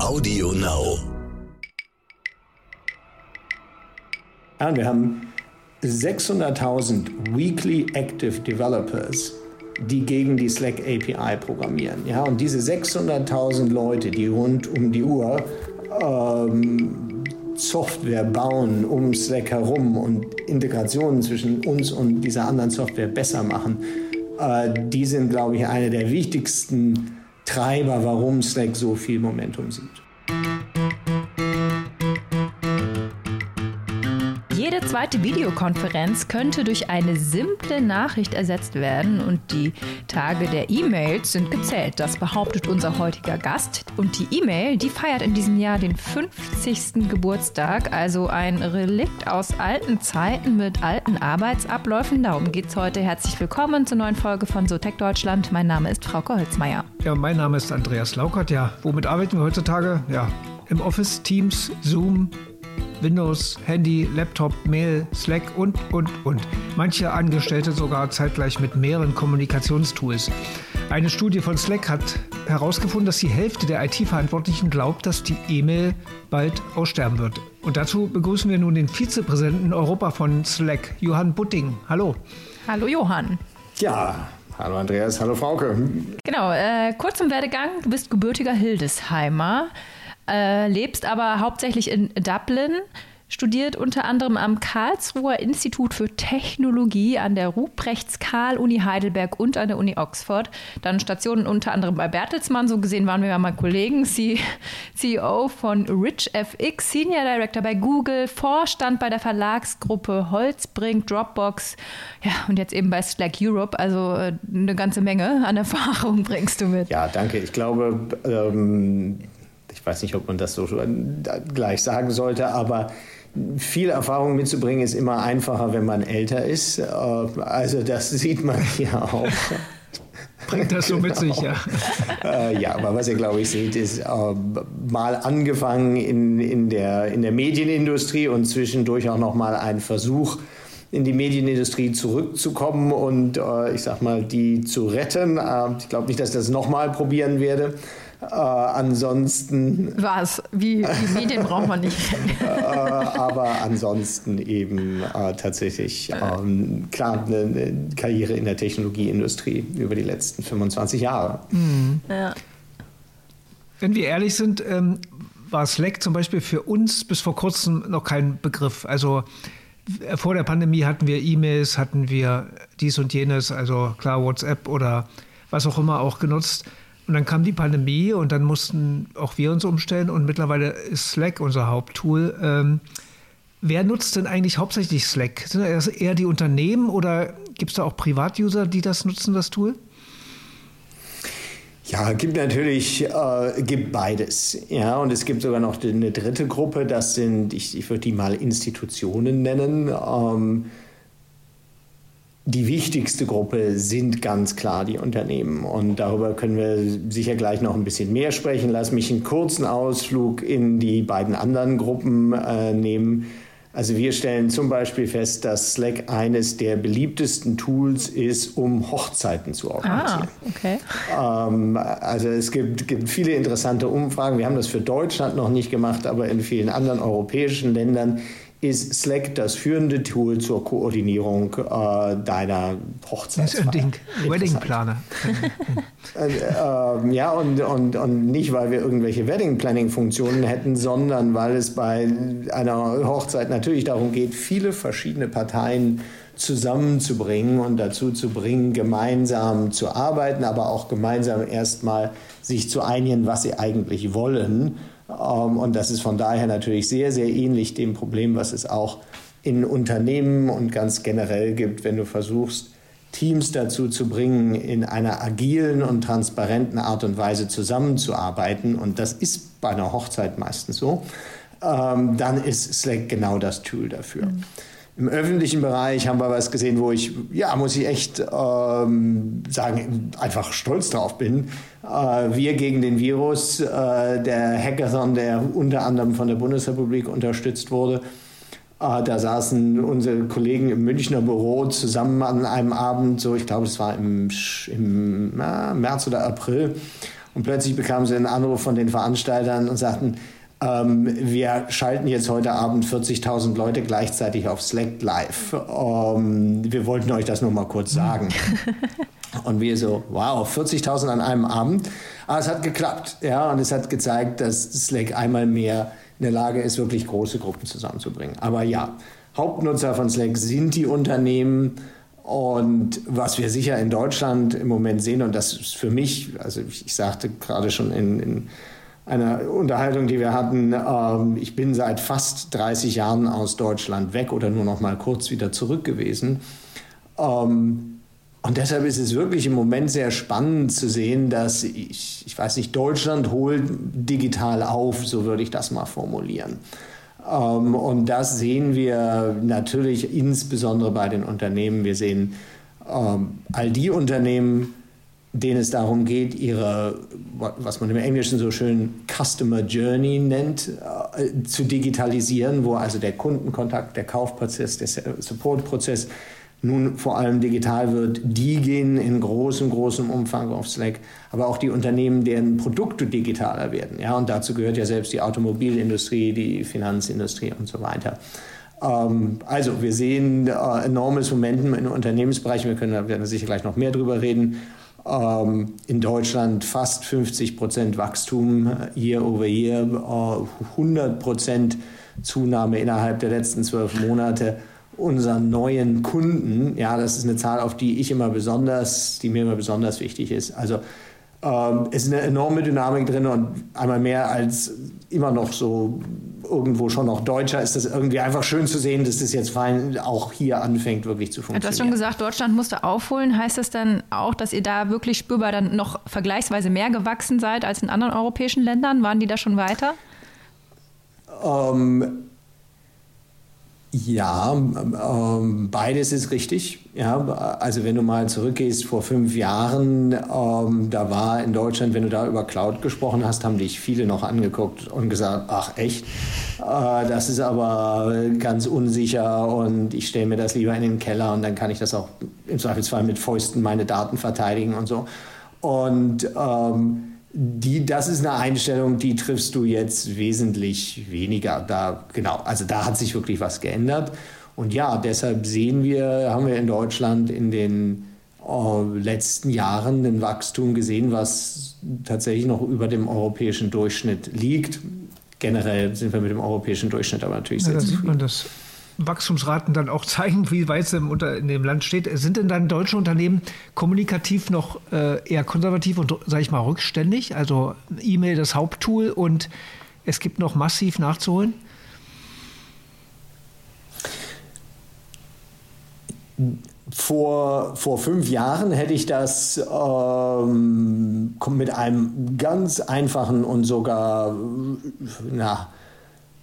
Audio Now. Ja, wir haben 600.000 Weekly Active Developers, die gegen die Slack API programmieren. Ja, und diese 600.000 Leute, die rund um die Uhr ähm, Software bauen um Slack herum und Integrationen zwischen uns und dieser anderen Software besser machen, äh, die sind, glaube ich, eine der wichtigsten Treiber, warum Slack so viel Momentum sieht. Jede zweite Videokonferenz könnte durch eine simple Nachricht ersetzt werden und die Tage der E-Mails sind gezählt. Das behauptet unser heutiger Gast. Und die E-Mail, die feiert in diesem Jahr den 50. Geburtstag, also ein Relikt aus alten Zeiten mit alten Arbeitsabläufen. Darum geht es heute. Herzlich willkommen zur neuen Folge von SoTech Deutschland. Mein Name ist Frauke Holzmeier. Ja, mein Name ist Andreas Laukert. Ja, womit arbeiten wir heutzutage? Ja, im Office, Teams, Zoom, Windows, Handy, Laptop, Mail, Slack und, und, und. Manche Angestellte sogar zeitgleich mit mehreren Kommunikationstools. Eine Studie von Slack hat herausgefunden, dass die Hälfte der IT-Verantwortlichen glaubt, dass die E-Mail bald aussterben wird. Und dazu begrüßen wir nun den Vizepräsidenten Europa von Slack, Johann Butting. Hallo. Hallo Johann. Ja, hallo Andreas, hallo Frauke. Genau, äh, kurz im Werdegang. Du bist gebürtiger Hildesheimer äh, lebst aber hauptsächlich in Dublin, studiert unter anderem am Karlsruher Institut für Technologie an der Ruprechts-Karl-Uni Heidelberg und an der Uni Oxford. Dann Stationen unter anderem bei Bertelsmann, so gesehen waren wir ja mal Kollegen, CEO von RichFX, Senior Director bei Google, Vorstand bei der Verlagsgruppe Holzbrink, Dropbox, ja, und jetzt eben bei Slack Europe. Also äh, eine ganze Menge an Erfahrung bringst du mit. Ja, danke. Ich glaube, ähm ich weiß nicht, ob man das so gleich sagen sollte, aber viel Erfahrung mitzubringen ist immer einfacher, wenn man älter ist. Äh, also das sieht man hier auch. Bringt das so mit sich, ja. Äh, ja, aber was ihr, glaube ich, seht, ist äh, mal angefangen in, in, der, in der Medienindustrie und zwischendurch auch noch mal ein Versuch, in die Medienindustrie zurückzukommen und ich sag mal, die zu retten. ich glaube nicht, dass ich das nochmal probieren werde. Äh, ansonsten. Was? Wie, die Medien braucht man nicht. äh, aber ansonsten eben äh, tatsächlich ähm, klar eine, eine, Karriere in der Technologieindustrie über die letzten 25 Jahre. Mhm. Ja. Wenn wir ehrlich sind, ähm, war Slack zum Beispiel für uns bis vor kurzem noch kein Begriff. Also vor der Pandemie hatten wir E-Mails, hatten wir dies und jenes, also klar WhatsApp oder was auch immer auch genutzt. Und dann kam die Pandemie und dann mussten auch wir uns umstellen und mittlerweile ist Slack unser Haupttool. Ähm, wer nutzt denn eigentlich hauptsächlich Slack? Sind das eher die Unternehmen oder gibt es da auch Privatuser, die das nutzen, das Tool? Ja, gibt natürlich, äh, gibt beides. Ja, und es gibt sogar noch eine dritte Gruppe, das sind, ich, ich würde die mal Institutionen nennen. Ähm, die wichtigste Gruppe sind ganz klar die Unternehmen. Und darüber können wir sicher gleich noch ein bisschen mehr sprechen. Lass mich einen kurzen Ausflug in die beiden anderen Gruppen äh, nehmen. Also wir stellen zum Beispiel fest, dass Slack eines der beliebtesten Tools ist, um Hochzeiten zu organisieren. Ah, okay. Ähm, also es gibt, gibt viele interessante Umfragen. Wir haben das für Deutschland noch nicht gemacht, aber in vielen anderen europäischen Ländern ist Slack das führende Tool zur Koordinierung äh, deiner Hochzeit. Das ist ein Ding. Wedding Planner. äh, äh, ja, und, und, und nicht, weil wir irgendwelche Wedding Planning Funktionen hätten, sondern weil es bei einer Hochzeit natürlich darum geht, viele verschiedene Parteien zusammenzubringen und dazu zu bringen, gemeinsam zu arbeiten, aber auch gemeinsam erstmal sich zu einigen, was sie eigentlich wollen ähm, und das ist von daher natürlich sehr, sehr ähnlich dem Problem, was es auch in Unternehmen und ganz generell gibt, wenn du versuchst, Teams dazu zu bringen, in einer agilen und transparenten Art und Weise zusammenzuarbeiten. Und das ist bei einer Hochzeit meistens so. Ähm, dann ist Slack genau das Tool dafür. Mhm. Im öffentlichen Bereich haben wir was gesehen, wo ich, ja, muss ich echt ähm, sagen, einfach stolz drauf bin. Äh, wir gegen den Virus, äh, der Hackathon, der unter anderem von der Bundesrepublik unterstützt wurde. Äh, da saßen unsere Kollegen im Münchner Büro zusammen an einem Abend, so ich glaube, es war im, im na, März oder April. Und plötzlich bekamen sie einen Anruf von den Veranstaltern und sagten, ähm, wir schalten jetzt heute Abend 40.000 Leute gleichzeitig auf Slack live. Ähm, wir wollten euch das nur mal kurz sagen. Und wir so, wow, 40.000 an einem Abend. Aber es hat geklappt, ja, und es hat gezeigt, dass Slack einmal mehr in der Lage ist, wirklich große Gruppen zusammenzubringen. Aber ja, Hauptnutzer von Slack sind die Unternehmen. Und was wir sicher in Deutschland im Moment sehen, und das ist für mich, also ich, ich sagte gerade schon in, in, einer Unterhaltung, die wir hatten, ähm, ich bin seit fast 30 Jahren aus Deutschland weg oder nur noch mal kurz wieder zurück gewesen. Ähm, und deshalb ist es wirklich im Moment sehr spannend zu sehen, dass ich, ich weiß nicht, Deutschland holt digital auf, so würde ich das mal formulieren. Ähm, und das sehen wir natürlich insbesondere bei den Unternehmen. Wir sehen all die Unternehmen, denen es darum geht, ihre, was man im Englischen so schön Customer Journey nennt, äh, zu digitalisieren, wo also der Kundenkontakt, der Kaufprozess, der Supportprozess nun vor allem digital wird, die gehen in großem, großem Umfang auf Slack. Aber auch die Unternehmen, deren Produkte digitaler werden. Ja, und dazu gehört ja selbst die Automobilindustrie, die Finanzindustrie und so weiter. Ähm, also wir sehen äh, enormes Momentum in Unternehmensbereichen. Wir können da sicher gleich noch mehr drüber reden. Ähm, in Deutschland fast 50 Prozent Wachstum äh, year over year, äh, 100 Prozent Zunahme innerhalb der letzten zwölf Monate unseren neuen Kunden. Ja, das ist eine Zahl, auf die ich immer besonders, die mir immer besonders wichtig ist. Also ähm, es ist eine enorme Dynamik drin und einmal mehr als immer noch so irgendwo schon noch Deutscher ist das irgendwie einfach schön zu sehen, dass das jetzt fein auch hier anfängt wirklich zu funktionieren. Du hast schon gesagt, Deutschland musste aufholen. Heißt das dann auch, dass ihr da wirklich spürbar dann noch vergleichsweise mehr gewachsen seid als in anderen europäischen Ländern? Waren die da schon weiter? Ähm, ja, ähm, beides ist richtig. Ja, also wenn du mal zurückgehst vor fünf Jahren, ähm, da war in Deutschland, wenn du da über Cloud gesprochen hast, haben dich viele noch angeguckt und gesagt, ach echt, äh, das ist aber ganz unsicher und ich stelle mir das lieber in den Keller und dann kann ich das auch im Zweifelsfall mit Fäusten meine Daten verteidigen und so. Und ähm, die, das ist eine Einstellung, die triffst du jetzt wesentlich weniger. Da, genau, also da hat sich wirklich was geändert. Und ja, deshalb sehen wir, haben wir in Deutschland in den äh, letzten Jahren ein Wachstum gesehen, was tatsächlich noch über dem europäischen Durchschnitt liegt. Generell sind wir mit dem europäischen Durchschnitt aber natürlich ja, sehr zufrieden. Das Wachstumsraten dann auch zeigen, wie weit es in dem Land steht. Sind denn dann deutsche Unternehmen kommunikativ noch äh, eher konservativ und, sage ich mal, rückständig? Also E-Mail das Haupttool und es gibt noch massiv nachzuholen? Vor, vor fünf Jahren hätte ich das ähm, mit einem ganz einfachen und sogar na,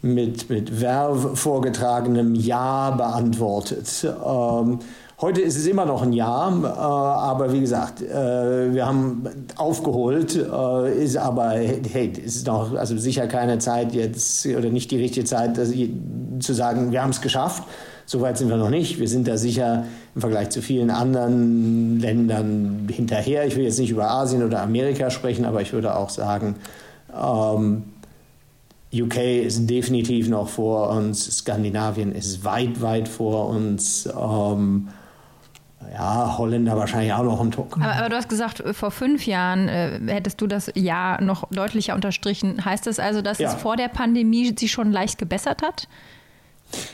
mit, mit Verve vorgetragenem Ja beantwortet. Ähm, heute ist es immer noch ein Ja, äh, aber wie gesagt, äh, wir haben aufgeholt, äh, ist aber, hey, es ist noch also sicher keine Zeit jetzt oder nicht die richtige Zeit, dass, zu sagen, wir haben es geschafft. Soweit sind wir noch nicht. Wir sind da sicher im Vergleich zu vielen anderen Ländern hinterher. Ich will jetzt nicht über Asien oder Amerika sprechen, aber ich würde auch sagen, ähm, UK ist definitiv noch vor uns, Skandinavien ist weit, weit vor uns. Ähm, ja, Holländer wahrscheinlich auch noch ein Tuck. Aber, aber, du hast gesagt, vor fünf Jahren äh, hättest du das Jahr noch deutlicher unterstrichen. Heißt das also, dass ja. es vor der Pandemie sich schon leicht gebessert hat?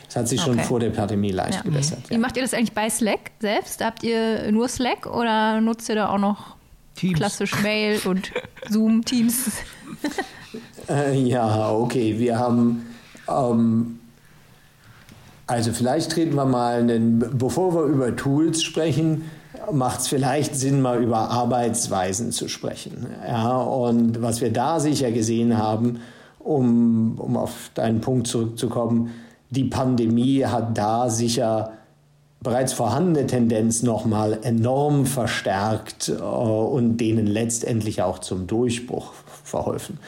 Es hat sich okay. schon vor der Pandemie leicht ja. gebessert. Ja. Wie macht ihr das eigentlich bei Slack selbst? Habt ihr nur Slack oder nutzt ihr da auch noch Teams. klassisch Mail und Zoom, Teams? Äh, ja, okay. Wir haben. Ähm, also, vielleicht treten wir mal, einen, bevor wir über Tools sprechen, macht es vielleicht Sinn, mal über Arbeitsweisen zu sprechen. Ja, und was wir da sicher gesehen haben, um, um auf deinen Punkt zurückzukommen, die Pandemie hat da sicher bereits vorhandene Tendenz nochmal enorm verstärkt äh, und denen letztendlich auch zum Durchbruch verholfen.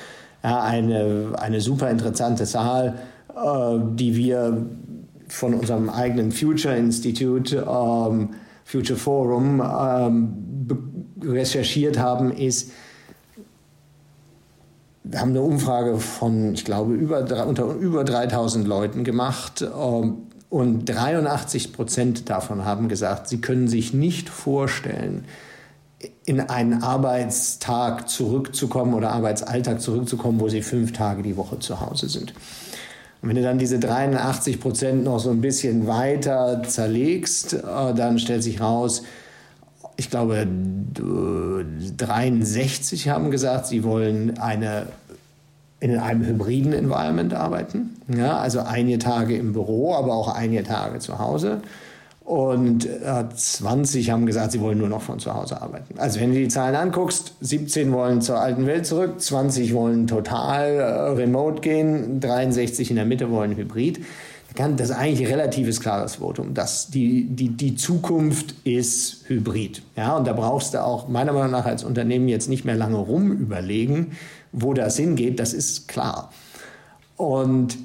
Eine, eine super interessante Zahl, äh, die wir von unserem eigenen Future Institute, ähm, Future Forum, ähm, recherchiert haben, ist, wir haben eine Umfrage von, ich glaube, über, unter über 3000 Leuten gemacht. Ähm, und 83 Prozent davon haben gesagt, sie können sich nicht vorstellen, in einen Arbeitstag zurückzukommen oder Arbeitsalltag zurückzukommen, wo sie fünf Tage die Woche zu Hause sind. Und wenn du dann diese 83 Prozent noch so ein bisschen weiter zerlegst, äh, dann stellt sich raus, ich glaube, 63 haben gesagt, sie wollen eine, in einem hybriden Environment arbeiten. Ja, also einige Tage im Büro, aber auch einige Tage zu Hause. Und äh, 20 haben gesagt, sie wollen nur noch von zu Hause arbeiten. Also wenn du die Zahlen anguckst, 17 wollen zur alten Welt zurück, 20 wollen total äh, remote gehen, 63 in der Mitte wollen hybrid. Das ist eigentlich ein relatives klares Votum. dass die, die, die Zukunft ist hybrid. Ja, und da brauchst du auch meiner Meinung nach als Unternehmen jetzt nicht mehr lange rum überlegen, wo das hingeht. Das ist klar. Und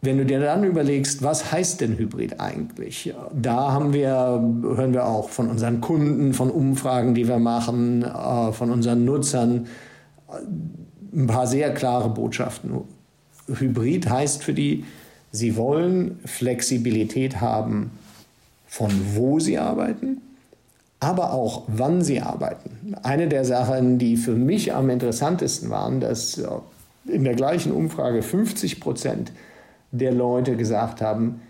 wenn du dir dann überlegst, was heißt denn Hybrid eigentlich? Da haben wir, hören wir auch von unseren Kunden, von Umfragen, die wir machen, äh, von unseren Nutzern, ein paar sehr klare Botschaften. Hybrid heißt für die, sie wollen Flexibilität haben, von wo sie arbeiten, aber auch wann sie arbeiten. Eine der Sachen, die für mich am interessantesten waren, dass in der gleichen Umfrage 50 Prozent der Leute gesagt haben,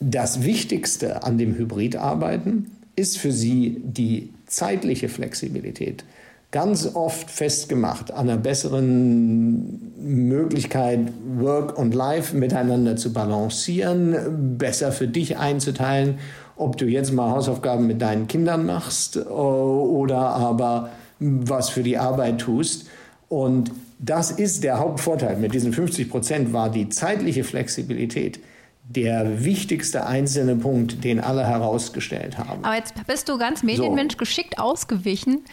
das Wichtigste an dem Hybridarbeiten ist für sie die zeitliche Flexibilität. Ganz oft festgemacht an einer besseren Möglichkeit, Work und Life miteinander zu balancieren, besser für dich einzuteilen, ob du jetzt mal Hausaufgaben mit deinen Kindern machst äh, oder aber was für die Arbeit tust. Und das ist der Hauptvorteil mit diesen 50 Prozent, war die zeitliche Flexibilität der wichtigste einzelne Punkt, den alle herausgestellt haben. Aber jetzt bist du ganz Medienmensch so. geschickt ausgewichen.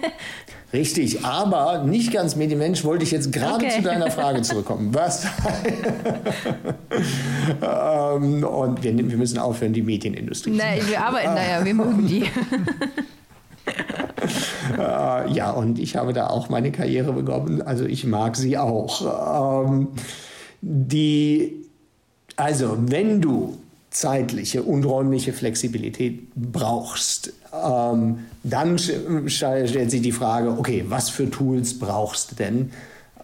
Richtig, aber nicht ganz Medienmensch wollte ich jetzt gerade okay. zu deiner Frage zurückkommen. Was? ähm, und wir, wir, müssen aufhören, die Medienindustrie. Nein, wir arbeiten da ja, wir mögen die. Äh, ja, und ich habe da auch meine Karriere begonnen. Also ich mag sie auch. Ähm, die, also wenn du zeitliche und räumliche Flexibilität brauchst, ähm, dann stellt sich die Frage, okay, was für Tools brauchst du denn,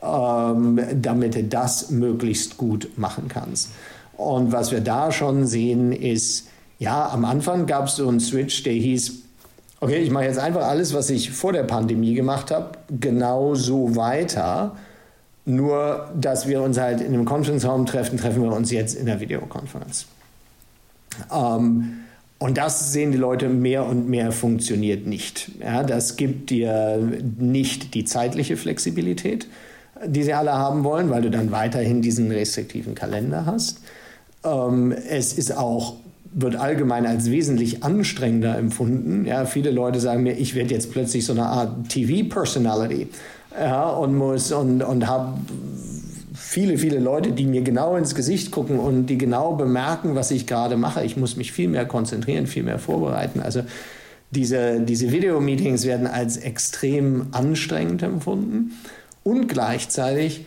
ähm, damit du das möglichst gut machen kannst? Und was wir da schon sehen, ist, ja, am Anfang gab es so einen Switch, der hieß, okay, ich mache jetzt einfach alles, was ich vor der Pandemie gemacht habe, genau so weiter. Nur, dass wir uns halt in einem Conference Raum treffen, treffen wir uns jetzt in der Videokonferenz. Ähm, und das sehen die Leute mehr und mehr funktioniert nicht. Ja, das gibt dir nicht die zeitliche Flexibilität, die sie alle haben wollen, weil du dann weiterhin diesen restriktiven Kalender hast. Ähm, es ist auch wird allgemein als wesentlich anstrengender empfunden. Ja, viele Leute sagen mir, ich werde jetzt plötzlich so eine Art TV-Personality ja, und muss und, und habe viele, viele Leute, die mir genau ins Gesicht gucken und die genau bemerken, was ich gerade mache. Ich muss mich viel mehr konzentrieren, viel mehr vorbereiten. Also diese, diese Videomeetings werden als extrem anstrengend empfunden und gleichzeitig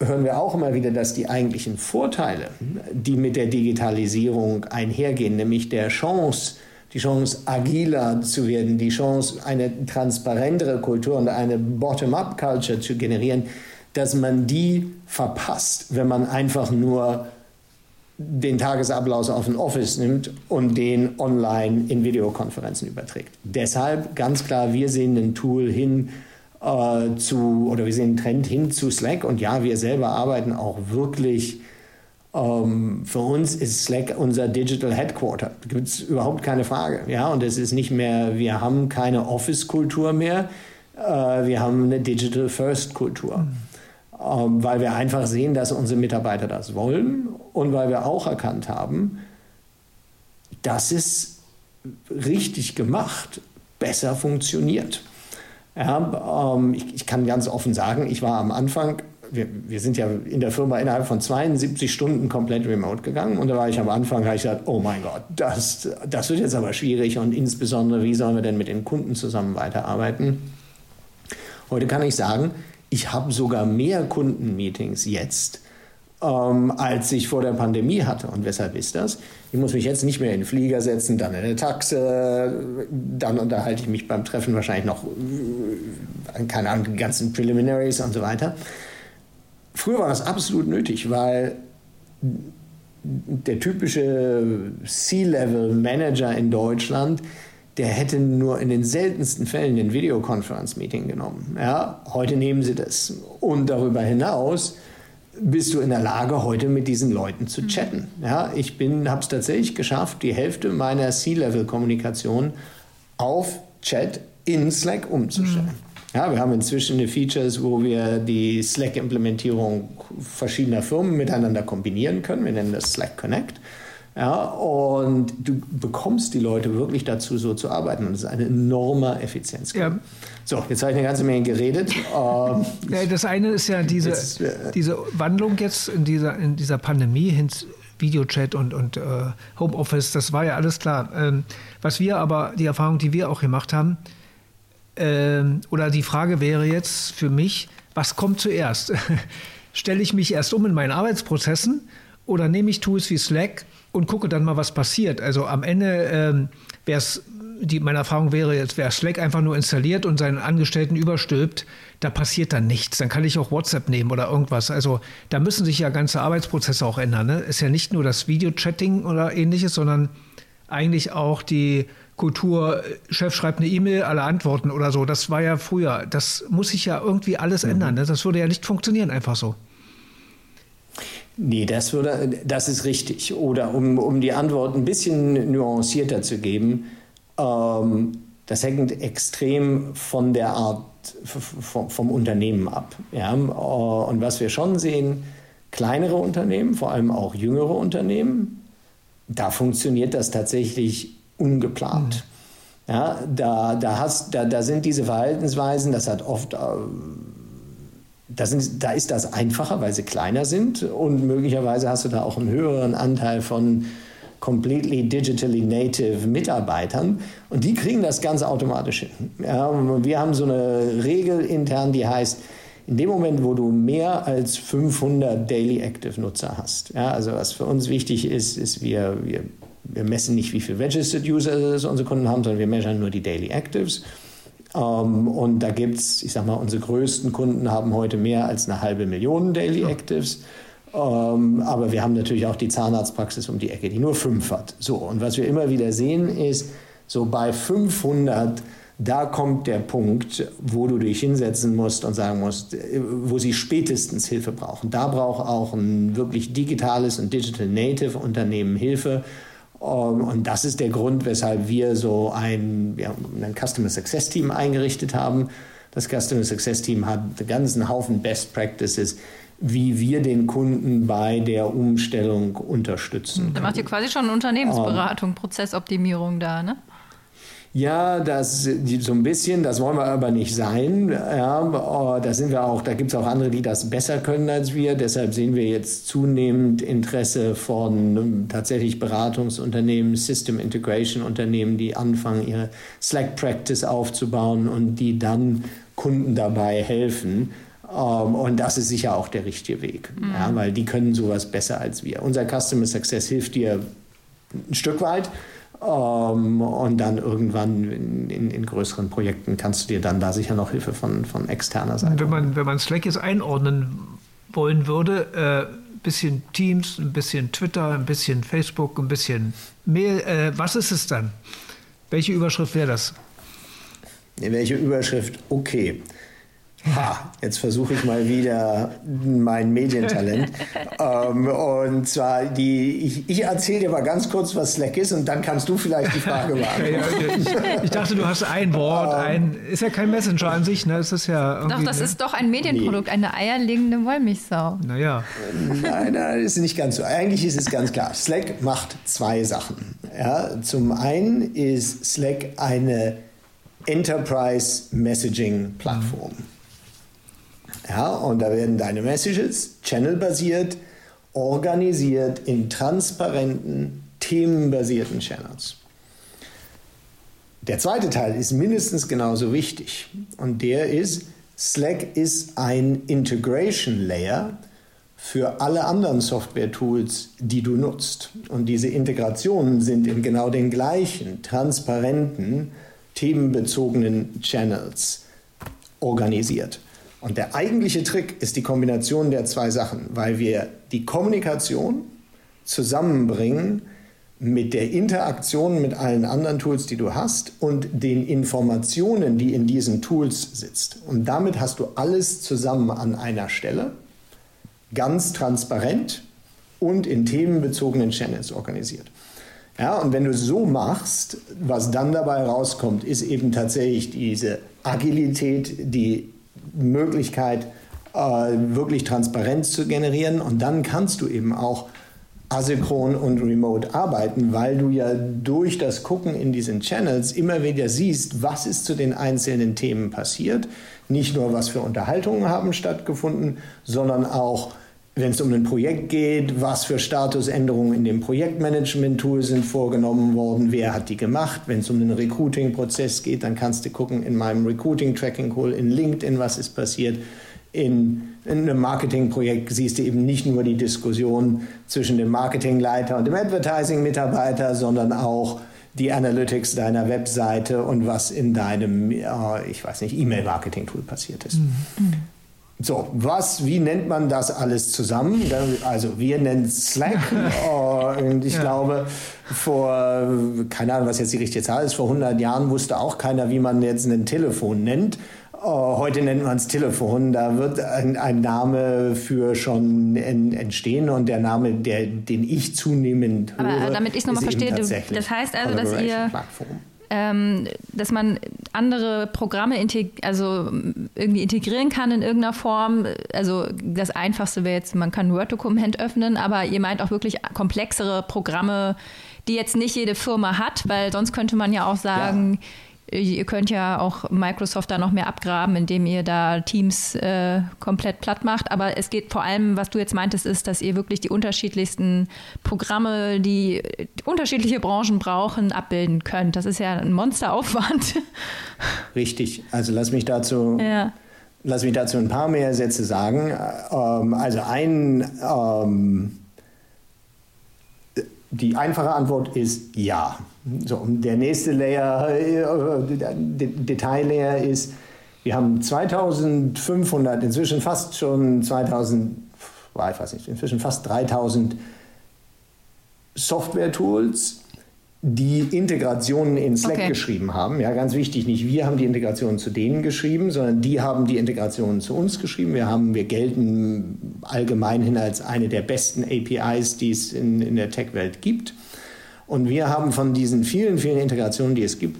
hören wir auch immer wieder, dass die eigentlichen Vorteile, die mit der Digitalisierung einhergehen, nämlich der Chance, die Chance, agiler zu werden, die Chance, eine transparentere Kultur und eine Bottom-up-Culture zu generieren, dass man die verpasst, wenn man einfach nur den Tagesablauf auf ein Office nimmt und den online in Videokonferenzen überträgt. Deshalb ganz klar, wir sehen ein Tool hin, äh, zu, oder wir sehen einen Trend hin zu Slack. Und ja, wir selber arbeiten auch wirklich, ähm, für uns ist Slack unser Digital Headquarter. Gibt es überhaupt keine Frage. Ja, und es ist nicht mehr, wir haben keine Office-Kultur mehr, äh, wir haben eine Digital First-Kultur. Mhm. Ähm, weil wir einfach sehen, dass unsere Mitarbeiter das wollen und weil wir auch erkannt haben, dass es richtig gemacht besser funktioniert. Ja, ähm, ich, ich, kann ganz offen sagen, ich war am Anfang, wir, wir, sind ja in der Firma innerhalb von 72 Stunden komplett remote gegangen und da war ich am Anfang, habe ich gesagt, oh mein Gott, das, das wird jetzt aber schwierig und insbesondere, wie sollen wir denn mit den Kunden zusammen weiterarbeiten? Heute kann ich sagen, ich habe sogar mehr Kundenmeetings jetzt, ähm, als ich vor der Pandemie hatte. Und weshalb ist das? Ich muss mich jetzt nicht mehr in den Flieger setzen, dann in eine Taxe, dann unterhalte ich mich beim Treffen wahrscheinlich noch, äh, keine Ahnung, die ganzen Preliminaries und so weiter. Früher war das absolut nötig, weil der typische C-Level-Manager in Deutschland, der hätte nur in den seltensten Fällen ein Videoconference-Meeting genommen. Ja, heute nehmen sie das. Und darüber hinaus bist du in der Lage, heute mit diesen Leuten zu mhm. chatten. Ja, ich habe es tatsächlich geschafft, die Hälfte meiner C-Level-Kommunikation auf Chat in Slack umzustellen. Mhm. Ja, wir haben inzwischen Features, wo wir die Slack-Implementierung verschiedener Firmen miteinander kombinieren können. Wir nennen das Slack Connect. Ja, und du bekommst die Leute wirklich dazu, so zu arbeiten. Und das ist ein enormer Effizienz. Ja. So, jetzt habe ich eine ganze Menge geredet. ähm, ja, das eine ist ja diese, jetzt, äh, diese Wandlung jetzt in dieser, in dieser Pandemie hin Videochat und, und äh, Homeoffice, das war ja alles klar. Ähm, was wir aber, die Erfahrung, die wir auch gemacht haben, ähm, oder die Frage wäre jetzt für mich, was kommt zuerst? Stelle ich mich erst um in meinen Arbeitsprozessen oder nehme ich Tools wie Slack und gucke dann mal, was passiert? Also am Ende ähm, wäre es, meine Erfahrung wäre jetzt, wer Slack einfach nur installiert und seinen Angestellten überstülpt, da passiert dann nichts. Dann kann ich auch WhatsApp nehmen oder irgendwas. Also da müssen sich ja ganze Arbeitsprozesse auch ändern. Ne? Ist ja nicht nur das Videochatting oder ähnliches, sondern eigentlich auch die Kultur, Chef schreibt eine E-Mail, alle antworten oder so. Das war ja früher. Das muss sich ja irgendwie alles mhm. ändern. Ne? Das würde ja nicht funktionieren, einfach so. Nee, das, würde, das ist richtig. Oder um, um die Antwort ein bisschen nuancierter zu geben, ähm, das hängt extrem von der Art vom, vom Unternehmen ab. Ja? Und was wir schon sehen, kleinere Unternehmen, vor allem auch jüngere Unternehmen, da funktioniert das tatsächlich ungeplant. Mhm. Ja, da, da, hast, da, da sind diese Verhaltensweisen, das hat oft, äh, sind, da ist das einfacher, weil sie kleiner sind und möglicherweise hast du da auch einen höheren Anteil von completely digitally native Mitarbeitern und die kriegen das ganz automatisch hin. Ja, wir haben so eine Regel intern, die heißt, in dem Moment, wo du mehr als 500 Daily Active Nutzer hast, ja, also was für uns wichtig ist, ist, wir, wir wir messen nicht, wie viele Registered Users unsere Kunden haben, sondern wir messen nur die Daily Actives. Ähm, und da gibt es, ich sag mal, unsere größten Kunden haben heute mehr als eine halbe Million Daily Actives. Ähm, aber wir haben natürlich auch die Zahnarztpraxis um die Ecke, die nur fünf hat. So, und was wir immer wieder sehen, ist, so bei 500 da kommt der Punkt, wo du dich hinsetzen musst und sagen musst, wo sie spätestens Hilfe brauchen. Da braucht auch ein wirklich digitales und Digital Native Unternehmen Hilfe. Ähm, und das ist der Grund, weshalb wir so ein, ja, ein Customer Success Team eingerichtet haben. Das Customer Success Team hat einen ganzen Haufen Best Practices, wie wir den Kunden bei der Umstellung unterstützen. Da macht ihr quasi schon Unternehmensberatung, um, Prozessoptimierung da, ne? Ja, das so ein bisschen, das wollen wir aber nicht sein. Ja, oh, da sind wir auch, da gibt es auch andere, die das besser können als wir. Deshalb sehen wir jetzt zunehmend Interesse von ähm, tatsächlich Beratungsunternehmen, System Integration Unternehmen, die anfangen, ihre Slack Practice aufzubauen und die dann Kunden dabei helfen. Um, ähm, und das ist sicher auch der richtige Weg, mhm. ja, weil die können sowas besser als wir. Unser Customer Success hilft dir ein Stück weit. Ähm, und dann irgendwann in, in, in, größeren Projekten kannst du dir dann da sicher noch Hilfe von, von externer Seite. Wenn man, wenn man Slack jetzt einordnen wollen würde, äh, bisschen Teams, ein bisschen Twitter, ein bisschen Facebook, ein bisschen Mail, äh, was ist es dann? Welche Überschrift wäre das? Welche Überschrift? Okay. Ha, jetzt versuche ich mal wieder mein Medientalent. ähm, und zwar, die, ich, ich erzähle dir mal ganz kurz, was Slack ist und dann kannst du vielleicht die Frage beantworten. ja, ich, ich, dachte, du hast ein Wort, ein, ist ja kein Messenger an sich, ne? Es ist ja doch, das ne? ist doch ein Medienprodukt, nee. eine eierlegende Wollmilchsau. Naja. Nein, nein, ist nicht ganz so. Eigentlich ist es ganz klar. Slack macht zwei Sachen. Ja, zum einen ist Slack eine Enterprise Messaging Plattform. Mhm. Ja, und da werden deine Messages channelbasiert organisiert in transparenten, themenbasierten Channels. Der zweite Teil ist mindestens genauso wichtig und der ist, Slack ist ein Integration Layer für alle anderen Software-Tools, die du nutzt. Und diese Integrationen sind in genau den gleichen transparenten, themenbezogenen Channels organisiert. Und der eigentliche Trick ist die Kombination der zwei Sachen, weil wir die Kommunikation zusammenbringen mit der Interaktion mit allen anderen Tools, die du hast und den Informationen, die in diesen Tools sitzt. Und damit hast du alles zusammen an einer Stelle, ganz transparent und in themenbezogenen Channels organisiert. Ja, und wenn du so machst, was dann dabei rauskommt, ist eben tatsächlich diese Agilität, die Möglichkeit, äh, wirklich Transparenz zu generieren. Und dann kannst du eben auch asynchron und remote arbeiten, weil du ja durch das Gucken in diesen Channels immer wieder siehst, was ist zu den einzelnen Themen passiert. Nicht nur, was für Unterhaltungen haben stattgefunden, sondern auch, wenn es um ein Projekt geht, was für Statusänderungen in dem Projektmanagement-Tool sind vorgenommen worden, wer hat die gemacht. Wenn es um den Recruiting-Prozess geht, dann kannst du gucken in meinem Recruiting-Tracking-Tool in LinkedIn, was ist passiert in, in einem Marketingprojekt siehst du eben nicht nur die Diskussion zwischen dem Marketingleiter und dem Advertising-Mitarbeiter, sondern auch die Analytics deiner Webseite und was in deinem, äh, ich weiß nicht, E-Mail-Marketing-Tool passiert ist. Mhm. So, was, wie nennt man das alles zusammen? Also wir nennen es Slack äh, und ich ja. glaube, vor, keine Ahnung, was jetzt die richtige Zahl ist, vor 100 Jahren wusste auch keiner, wie man jetzt ein Telefon nennt. Oh, heute nennt man es Telefon. Da wird ein, ein, Name für schon entstehen und der Name, der, den ich zunehmend höre. Aber damit ich es nochmal verstehe, das heißt also, dass ihr. Ähm, dass man andere Programme also irgendwie integrieren kann in irgendeiner Form. Also das Einfachste wäre jetzt, man kann ein Word-Dokument öffnen, aber ihr meint auch wirklich komplexere Programme, die jetzt nicht jede Firma hat, weil sonst könnte man ja auch sagen, ja Ihr könnt ja auch Microsoft da noch mehr abgraben, indem ihr da Teams äh, komplett platt macht. Aber es geht vor allem, was du jetzt meintest, ist, dass ihr wirklich die unterschiedlichsten Programme, die unterschiedliche Branchen brauchen, abbilden könnt. Das ist ja ein Monsteraufwand. Richtig. Also lass mich dazu. Ja. Lass mich dazu ein paar mehr Sätze sagen. Ähm, also ein, ähm, die einfache Antwort ist ja. So, der nächste Layer, äh, Detail-Layer ist, wir haben 2500, inzwischen fast schon 2000, ich weiß nicht, inzwischen fast 3000 Software-Tools, die Integrationen in Slack okay. geschrieben haben. Ja, ganz wichtig, nicht wir haben die Integrationen zu denen geschrieben, sondern die haben die Integrationen zu uns geschrieben. Wir, haben, wir gelten allgemeinhin als eine der besten APIs, die es in, in der Tech-Welt gibt. Und wir haben von diesen vielen, vielen Integrationen, die es gibt,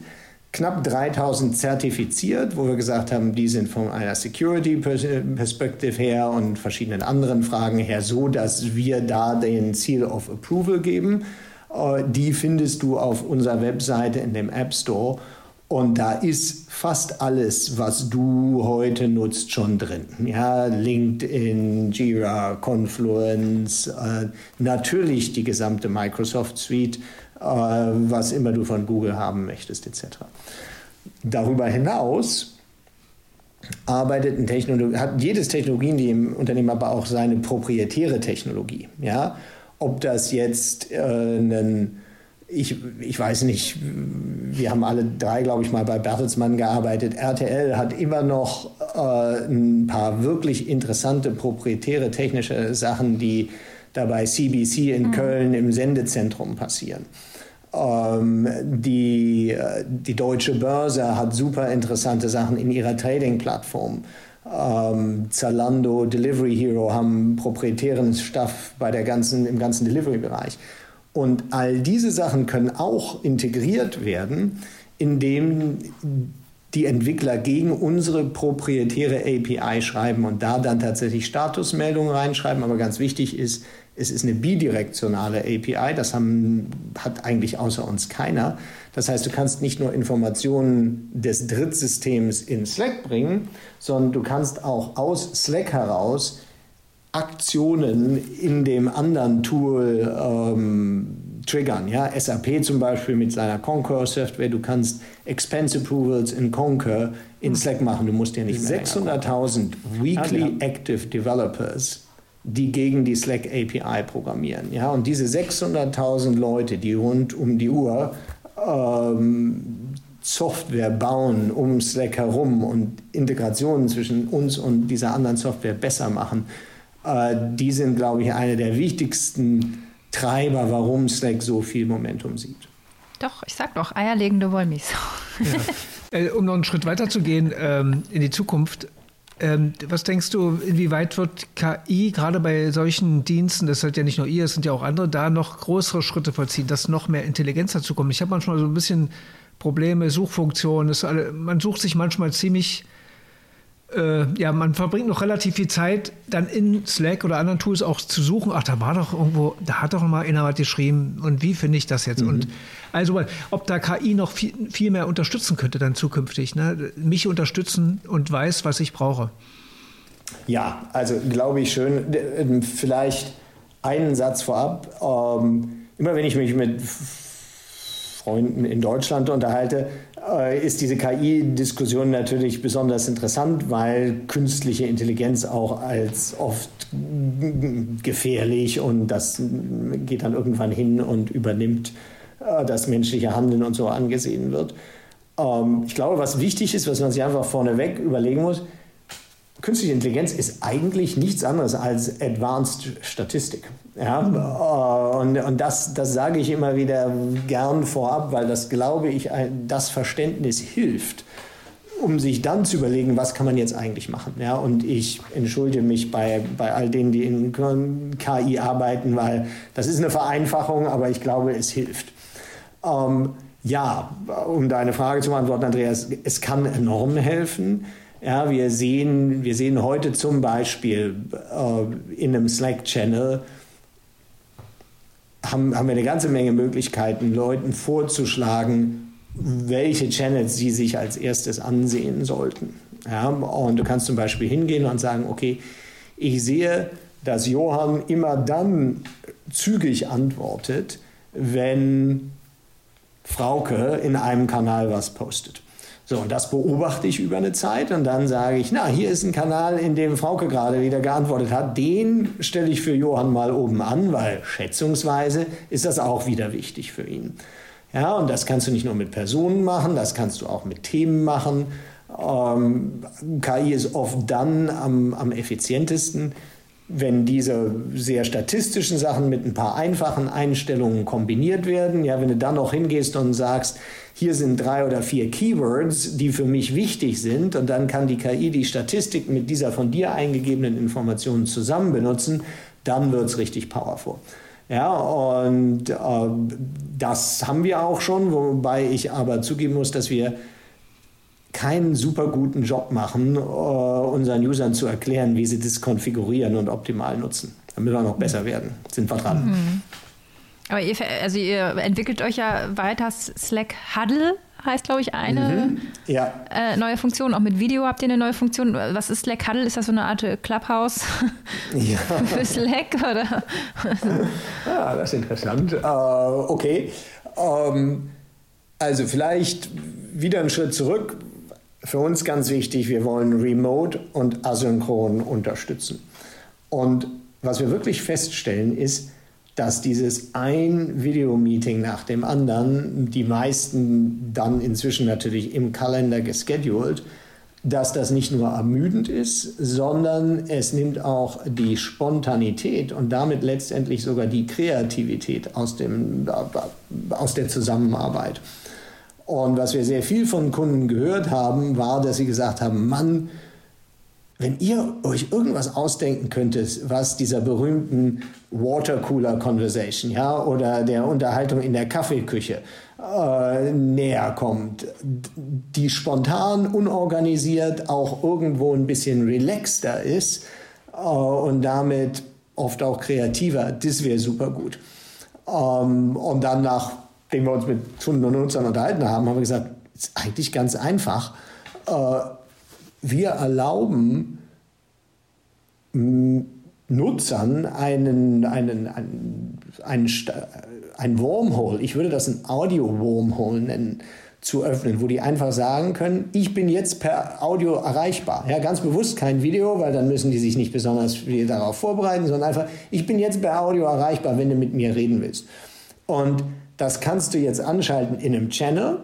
knapp 3000 zertifiziert, wo wir gesagt haben, die sind von einer Security-Perspektive her und verschiedenen anderen Fragen her so, dass wir da den Seal of Approval geben. Äh, die findest du auf unserer Webseite in dem App Store. Und da ist fast alles, was du heute nutzt, schon drin. Ja, LinkedIn, Jira, Confluence, äh, natürlich die gesamte Microsoft Suite, äh, was immer du von Google haben möchtest, etc. Darüber hinaus arbeitet ein Technologie, hat jedes Technologie in dem Unternehmen aber auch seine proprietäre Technologie. Ja, ob das jetzt äh, ein ich, ich weiß nicht, wir haben alle drei, glaube ich, mal bei Bertelsmann gearbeitet. RTL hat immer noch äh, ein paar wirklich interessante proprietäre technische Sachen, die dabei CBC in mhm. Köln im Sendezentrum passieren. Ähm, die, die Deutsche Börse hat super interessante Sachen in ihrer Trading-Plattform. Ähm, Zalando, Delivery Hero haben proprietären Stuff bei der ganzen, im ganzen Delivery-Bereich. Und all diese Sachen können auch integriert werden, indem die Entwickler gegen unsere proprietäre API schreiben und da dann tatsächlich Statusmeldungen reinschreiben. Aber ganz wichtig ist, es ist eine bidirektionale API. Das haben, hat eigentlich außer uns keiner. Das heißt, du kannst nicht nur Informationen des Drittsystems in Slack bringen, sondern du kannst auch aus Slack heraus Aktionen in dem anderen Tool ähm, triggern. Ja? SAP zum Beispiel mit seiner Concur Software, du kannst Expense Approvals in Concur in hm. Slack machen. Du musst ja nicht 600.000 Weekly ah, Active Developers, die gegen die Slack API programmieren. Ja? Und diese 600.000 Leute, die rund um die Uhr ähm, Software bauen um Slack herum und Integrationen zwischen uns und dieser anderen Software besser machen, die sind, glaube ich, eine der wichtigsten Treiber, warum Slack so viel Momentum sieht. Doch, ich sag doch, eierlegende Wollmilchsau. Ja. Äh, um noch einen Schritt weiter zu gehen ähm, in die Zukunft, ähm, was denkst du, inwieweit wird KI gerade bei solchen Diensten, das seid ja nicht nur ihr, es sind ja auch andere, da noch größere Schritte vollziehen, dass noch mehr Intelligenz dazu kommt? Ich habe manchmal so ein bisschen Probleme, Suchfunktionen, alle, man sucht sich manchmal ziemlich äh, ja, man verbringt noch relativ viel Zeit, dann in Slack oder anderen Tools auch zu suchen. Ach, da war doch irgendwo, da hat doch mal einer was geschrieben und wie finde ich das jetzt? Mhm. Und also, ob da KI noch viel, viel mehr unterstützen könnte dann zukünftig, ne? mich unterstützen und weiß, was ich brauche. Ja, also glaube ich schön. Ähm, vielleicht einen Satz vorab. Ähm, immer wenn ich mich mit Freunden in Deutschland unterhalte, ist diese KI-Diskussion natürlich besonders interessant, weil künstliche Intelligenz auch als oft gefährlich und das geht dann irgendwann hin und übernimmt äh, das menschliche Handeln und so angesehen wird. Ähm, ich glaube, was wichtig ist, was man sich einfach vorneweg überlegen muss, künstliche Intelligenz ist eigentlich nichts anderes als Advanced Statistik. Ja, äh, und, und das, das sage ich immer wieder gern vorab, weil das, glaube ich, das Verständnis hilft, um sich dann zu überlegen, was kann man jetzt eigentlich machen. Ja, und ich entschuldige mich bei, bei all denen, die in KI arbeiten, weil das ist eine Vereinfachung, aber ich glaube, es hilft. Ähm, ja, um deine Frage zu beantworten, Andreas, es kann enorm helfen. Ja, wir sehen, wir sehen heute zum Beispiel äh, in einem Slack-Channel, haben, haben wir eine ganze Menge Möglichkeiten, Leuten vorzuschlagen, welche Channels sie sich als erstes ansehen sollten. Ja, und du kannst zum Beispiel hingehen und sagen, okay, ich sehe, dass Johann immer dann zügig antwortet, wenn Frauke in einem Kanal was postet. So, und das beobachte ich über eine Zeit und dann sage ich, na, hier ist ein Kanal, in dem Frauke gerade wieder geantwortet hat. Den stelle ich für Johann mal oben an, weil schätzungsweise ist das auch wieder wichtig für ihn. Ja, und das kannst du nicht nur mit Personen machen, das kannst du auch mit Themen machen. Ähm, KI ist oft dann am, am effizientesten, wenn diese sehr statistischen Sachen mit ein paar einfachen Einstellungen kombiniert werden. Ja, wenn du dann noch hingehst und sagst, hier sind drei oder vier Keywords, die für mich wichtig sind und dann kann die KI die Statistik mit dieser von dir eingegebenen Information zusammen benutzen, dann wird es richtig powerful. Ja, und äh, das haben wir auch schon, wobei ich aber zugeben muss, dass wir keinen super guten Job machen, äh, unseren Usern zu erklären, wie sie das konfigurieren und optimal nutzen. Da müssen wir noch besser werden. Sind wir dran. Mhm. Aber ihr, also ihr entwickelt euch ja weiter. Slack Huddle heißt, glaube ich, eine mhm. ja. äh, neue Funktion. Auch mit Video habt ihr eine neue Funktion. Was ist Slack Huddle? Ist das so eine Art Clubhouse ja. für Slack? Oder? ja, das ist interessant. Uh, okay. Ähm, also vielleicht wieder einen Schritt zurück. Für uns ganz wichtig, wir wollen Remote und Asynchron unterstützen. Und was wir wirklich feststellen ist, dass dieses ein Videomeeting nach dem anderen, die meisten dann inzwischen natürlich im Kalender gescheduled, dass das nicht nur ermüdend ist, sondern es nimmt auch die Spontanität und damit letztendlich sogar die Kreativität aus, dem, aus der Zusammenarbeit. Und was wir sehr viel von Kunden gehört haben, war, dass sie gesagt haben, Mann, wenn ihr euch irgendwas ausdenken könntet, was dieser berühmten Watercooler Conversation, ja, oder der Unterhaltung in der Kaffeeküche äh, näher kommt, die spontan, unorganisiert, auch irgendwo ein bisschen relaxter ist äh, und damit oft auch kreativer, das wäre super gut. Ähm, und dann, nachdem wir uns mit Kunden und Nutzern unterhalten haben, haben wir gesagt, ist eigentlich ganz einfach. Äh, wir erlauben Nutzern einen, einen, einen, einen, ein Wormhole, ich würde das ein Audio-Wormhole nennen, zu öffnen, wo die einfach sagen können, ich bin jetzt per Audio erreichbar. Ja, ganz bewusst kein Video, weil dann müssen die sich nicht besonders viel darauf vorbereiten, sondern einfach, ich bin jetzt per Audio erreichbar, wenn du mit mir reden willst. Und das kannst du jetzt anschalten in einem Channel.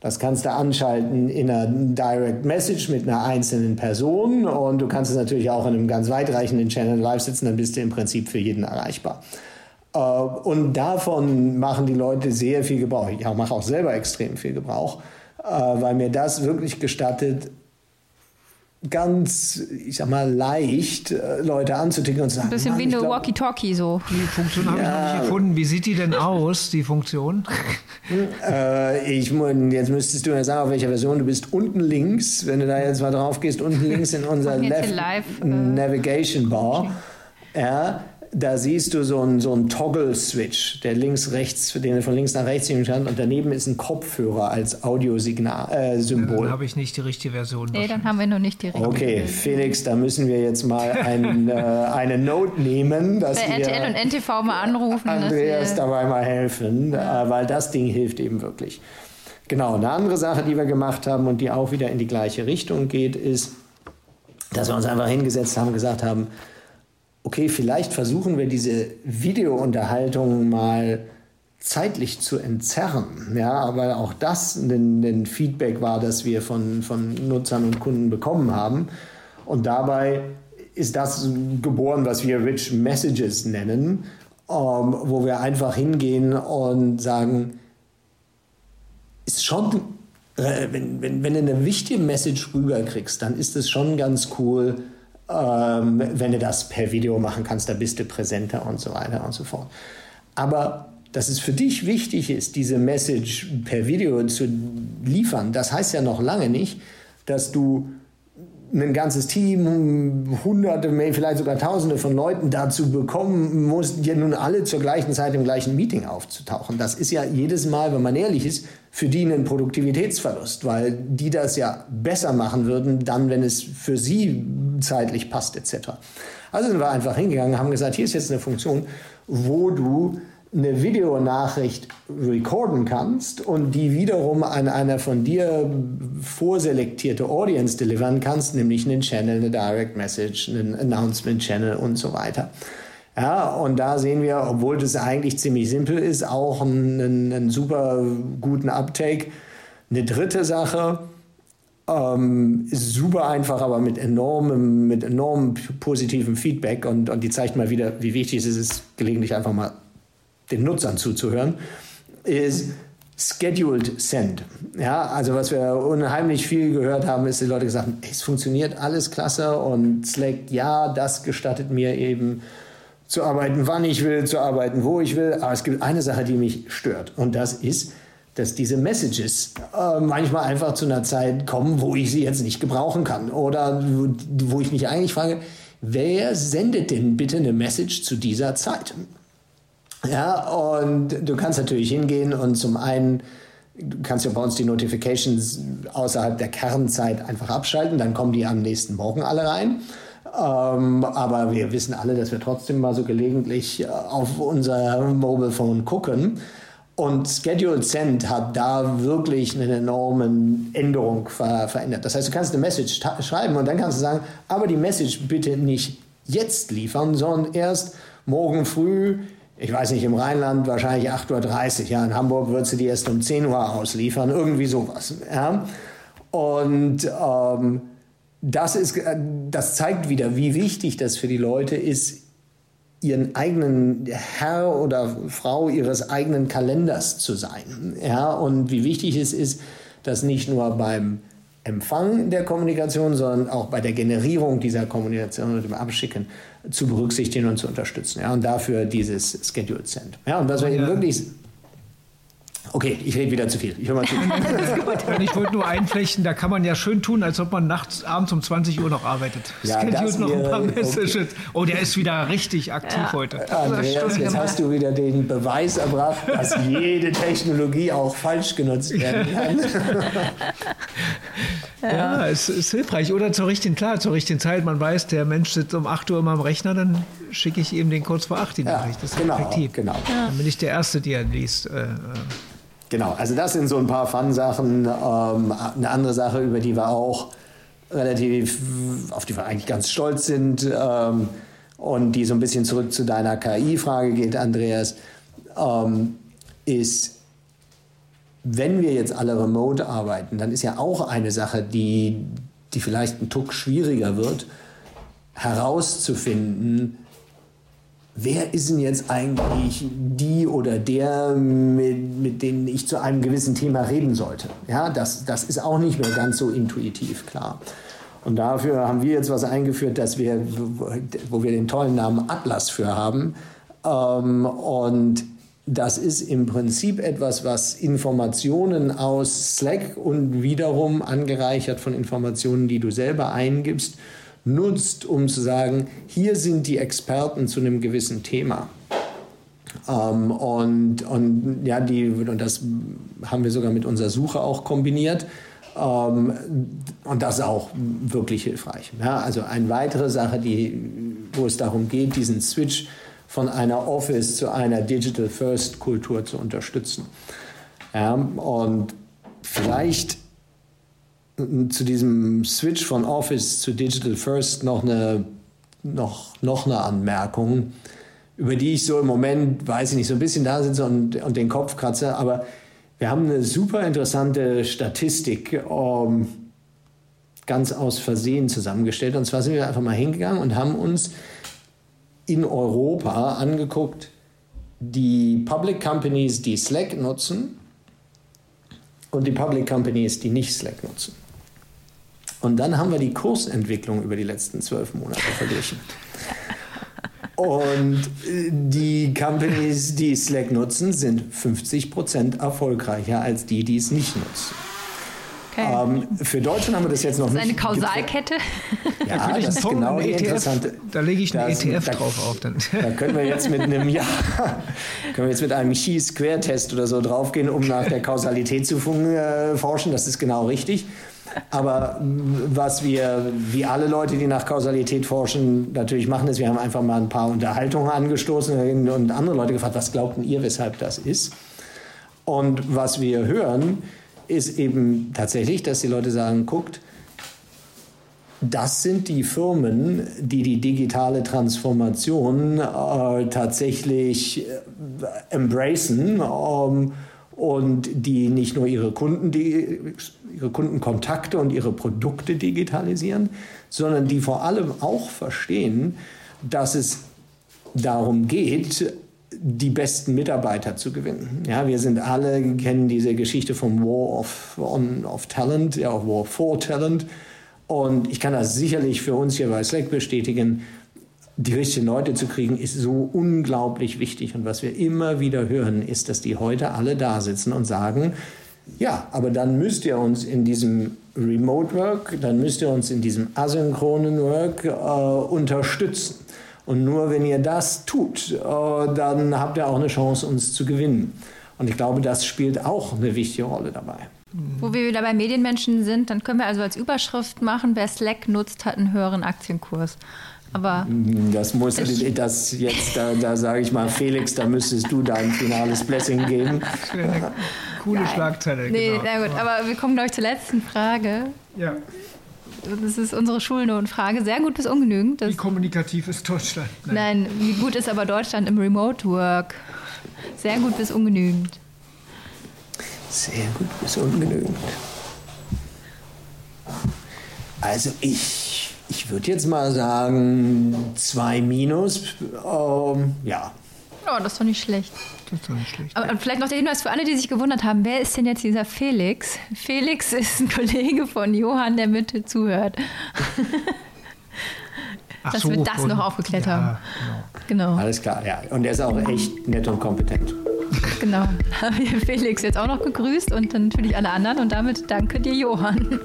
Das kannst du anschalten in einer Direct Message mit einer einzelnen Person und du kannst es natürlich auch in einem ganz weitreichenden Channel live sitzen, dann bist du im Prinzip für jeden erreichbar. Äh, und davon machen die Leute sehr viel Gebrauch. Ich mache auch selber extrem viel Gebrauch, äh, weil mir das wirklich gestattet, ganz, ich sag mal, leicht äh, Leute anzuticken und zu sagen. Ein bisschen wie eine Walkie-Talkie so. Die Funktion habe ja. ich noch nicht gefunden. Wie sieht die denn aus, die Funktion? äh, ich, jetzt müsstest du mir sagen, auf welcher Version du bist. Unten links, wenn du da jetzt mal drauf gehst, unten links in unser Left Navigation Bar. Ja, da siehst du so einen, so einen Toggle-Switch, der links, rechts, den du von links nach rechts nehmen kannst. Und daneben ist ein Kopfhörer als Audiosignal, äh, Symbol. Dann habe ich nicht die richtige Version. Nee, dann haben wir noch nicht die richtige Okay, Version. Felix, da müssen wir jetzt mal ein, äh, eine Note nehmen. Dass Bei wir RTL und NTV mal anrufen. Andreas dabei mal helfen, ja. äh, weil das Ding hilft eben wirklich. Genau, eine andere Sache, die wir gemacht haben und die auch wieder in die gleiche Richtung geht, ist, dass wir uns einfach hingesetzt haben und gesagt haben, okay, vielleicht versuchen wir diese Videounterhaltung mal zeitlich zu entzerren. Ja, aber auch das ein, ein Feedback war, das wir von, von Nutzern und Kunden bekommen haben. Und dabei ist das geboren, was wir Rich Messages nennen, ähm, wo wir einfach hingehen und sagen, ist schon, äh, wenn, wenn, wenn du eine wichtige Message rüberkriegst, dann ist es schon ganz cool, ähm, wenn du das per Video machen kannst, da bist du präsenter und so weiter und so fort. Aber dass es für dich wichtig ist, diese Message per Video zu liefern, das heißt ja noch lange nicht, dass du ein ganzes Team, hunderte, vielleicht sogar tausende von Leuten dazu bekommen musst, ja nun alle zur gleichen Zeit im gleichen Meeting aufzutauchen. Das ist ja jedes Mal, wenn man ehrlich ist, für die ein Produktivitätsverlust, weil die das ja besser machen würden, dann, wenn es für sie zeitlich passt, etc. Also sind wir einfach hingegangen, haben gesagt, hier ist jetzt eine Funktion, wo du eine Videonachricht recorden kannst und die wiederum an einer von dir vorselektierte Audience delivern kannst, nämlich einen Channel, eine Direct Message, einen Announcement Channel und so weiter. Ja, und da sehen wir, obwohl das eigentlich ziemlich simpel ist, auch einen, einen super guten Uptake. Eine dritte Sache, ähm, super einfach, aber mit enormem, mit enormem positivem Feedback und, und die zeigt mal wieder, wie wichtig es ist, gelegentlich einfach mal den Nutzern zuzuhören, ist Scheduled Send. Ja, also was wir unheimlich viel gehört haben, ist, die Leute gesagt haben, es funktioniert alles klasse und Slack, ja, das gestattet mir eben zu arbeiten, wann ich will, zu arbeiten, wo ich will. Aber es gibt eine Sache, die mich stört und das ist, dass diese Messages äh, manchmal einfach zu einer Zeit kommen, wo ich sie jetzt nicht gebrauchen kann oder wo ich mich eigentlich frage, wer sendet denn bitte eine Message zu dieser Zeit? Ja, und du kannst natürlich hingehen und zum einen, du kannst ja bei uns die Notifications außerhalb der Kernzeit einfach abschalten, dann kommen die am nächsten Morgen alle rein. Ähm, aber wir wissen alle, dass wir trotzdem mal so gelegentlich äh, auf unser Mobile Phone gucken. Und Scheduled Send hat da wirklich eine enorme Änderung ver verändert. Das heißt, du kannst eine Message schreiben und dann kannst du sagen, aber die Message bitte nicht jetzt liefern, sondern erst morgen früh ich weiß nicht, im Rheinland wahrscheinlich 8.30 Uhr. Ja, in Hamburg wird sie die erst um 10 Uhr ausliefern, irgendwie sowas. Ja. Und ähm, das, ist, äh, das zeigt wieder, wie wichtig das für die Leute ist, ihren eigenen Herr oder Frau ihres eigenen Kalenders zu sein. Ja, und wie wichtig es ist, dass nicht nur beim Empfang der Kommunikation, sondern auch bei der Generierung dieser Kommunikation und dem Abschicken zu berücksichtigen und zu unterstützen. Ja, und dafür dieses Scheduled Send. Ja, und was wir eben wirklich Okay, ich rede wieder zu viel. Ich höre mal zu. ich wollte nur einflechten, da kann man ja schön tun, als ob man nachts, abends um 20 Uhr noch arbeitet. Ja, Scheduled noch ein paar Messages. Okay. Oh, der ist wieder richtig aktiv ja. heute. Andreas, jetzt hast du wieder den Beweis erbracht, dass jede Technologie auch falsch genutzt werden kann. Ja, es ist hilfreich. Oder zur richtigen, klar, zur richtigen Zeit. Man weiß, der Mensch sitzt um 8 Uhr immer am Rechner, dann schicke ich ihm den kurz vor 8 die Nachricht. Das ist genau, effektiv. Genau. Dann bin ich der Erste, der liest. Äh, Genau, also das sind so ein paar Fun-Sachen. Ähm, eine andere Sache, über die wir auch relativ, auf die wir eigentlich ganz stolz sind ähm, und die so ein bisschen zurück zu deiner KI-Frage geht, Andreas, ähm, ist, wenn wir jetzt alle remote arbeiten, dann ist ja auch eine Sache, die, die vielleicht ein Tuck schwieriger wird, herauszufinden, wer ist denn jetzt eigentlich die oder der, mit, mit denen ich zu einem gewissen Thema reden sollte? Ja, das, das ist auch nicht mehr ganz so intuitiv klar. Und dafür haben wir jetzt was eingeführt, dass wir, wo wir den tollen Namen Atlas für haben. Ähm, und das ist im Prinzip etwas, was Informationen aus Slack und wiederum angereichert von Informationen, die du selber eingibst, nutzt, um zu sagen, hier sind die Experten zu einem gewissen Thema. Ähm, und, und ja, die, und das haben wir sogar mit unserer Suche auch kombiniert. Ähm, und das ist auch wirklich hilfreich. Ja, also eine weitere Sache, die, wo es darum geht, diesen Switch von einer Office zu einer Digital First Kultur zu unterstützen. Ja, und vielleicht zu diesem Switch von Office zu Digital First noch eine, noch, noch eine Anmerkung, über die ich so im Moment, weiß ich nicht, so ein bisschen da sitze und, und den Kopf kratze, aber wir haben eine super interessante Statistik um, ähm, ganz aus Versehen zusammengestellt. Und zwar sind wir einfach mal hingegangen und haben uns in Europa angeguckt, die Public Companies, die Slack nutzen und die Public Companies, die nicht Slack nutzen. Und dann haben wir die Kursentwicklung über die letzten zwölf Monate verglichen. Und äh, die Companies, die Slack nutzen, sind 50 Prozent erfolgreicher als die, die es nicht nutzen. Okay. Ähm, für Deutschland haben wir das jetzt noch das ist nicht. Eine Kausalkette? Ja, da das ist genau die ETF, interessante. Da lege ich einen ETF da, drauf auf. Dann. Da können wir jetzt mit einem ja, können wir jetzt mit einem Chi-Square-Test oder so draufgehen, um nach der Kausalität zu äh, forschen. Das ist genau richtig. Aber was wir, wie alle Leute, die nach Kausalität forschen, natürlich machen, ist, wir haben einfach mal ein paar Unterhaltungen angestoßen und andere Leute gefragt, was glaubten ihr, weshalb das ist? Und was wir hören, ist eben tatsächlich, dass die Leute sagen, guckt, das sind die Firmen, die die digitale Transformation äh, tatsächlich äh, embracen ähm, und die nicht nur ihre Kunden, die, ihre Kundenkontakte und ihre Produkte digitalisieren, sondern die vor allem auch verstehen, dass es darum geht, die besten Mitarbeiter zu gewinnen. Ja, wir sind alle, kennen diese Geschichte vom War of, on, of Talent, ja, War for Talent. Und ich kann das sicherlich für uns hier bei Slack bestätigen. Die richtigen Leute zu kriegen, ist so unglaublich wichtig. Und was wir immer wieder hören, ist, dass die heute alle da sitzen und sagen, ja, aber dann müsst ihr uns in diesem Remote Work, dann müsst ihr uns in diesem asynchronen Work äh, unterstützen. Und nur wenn ihr das tut, äh, dann habt ihr auch eine Chance, uns zu gewinnen. Und ich glaube, das spielt auch eine wichtige Rolle dabei. Wo wir wieder bei Medienmenschen sind, dann können wir also als Überschrift machen, wer Slack nutzt, hat einen höheren Aktienkurs. Aber das muss das jetzt, da, da sage ich mal, Felix, da müsstest du dein finales Blessing geben. Das wäre eine coole Nein. Schlagzeile. Nee, genau. na gut, aber wir kommen, glaube ich, zur letzten Frage. Ja. Das ist unsere Schulnotenfrage. Sehr gut bis ungenügend. Das wie kommunikativ ist Deutschland? Nein. Nein, wie gut ist aber Deutschland im Remote Work? Sehr gut bis ungenügend. Sehr gut bis ungenügend. Also ich, ich würde jetzt mal sagen, zwei Minus. Ähm, ja. Ja, das ist doch nicht schlecht. Das ist doch nicht schlecht. Aber vielleicht noch der Hinweis für alle, die sich gewundert haben, wer ist denn jetzt dieser Felix? Felix ist ein Kollege von Johann, der mit zuhört. Ach Dass so, wir das noch aufgeklärt ja, haben. Genau. Genau. Alles klar, ja. Und er ist auch echt nett und kompetent. Genau. Haben wir Felix jetzt auch noch gegrüßt und dann natürlich alle anderen. Und damit danke dir, Johann.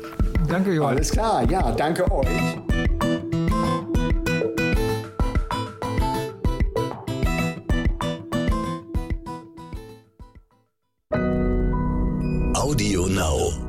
Danke, Johann. Alles klar, ja, danke euch. Audio Now.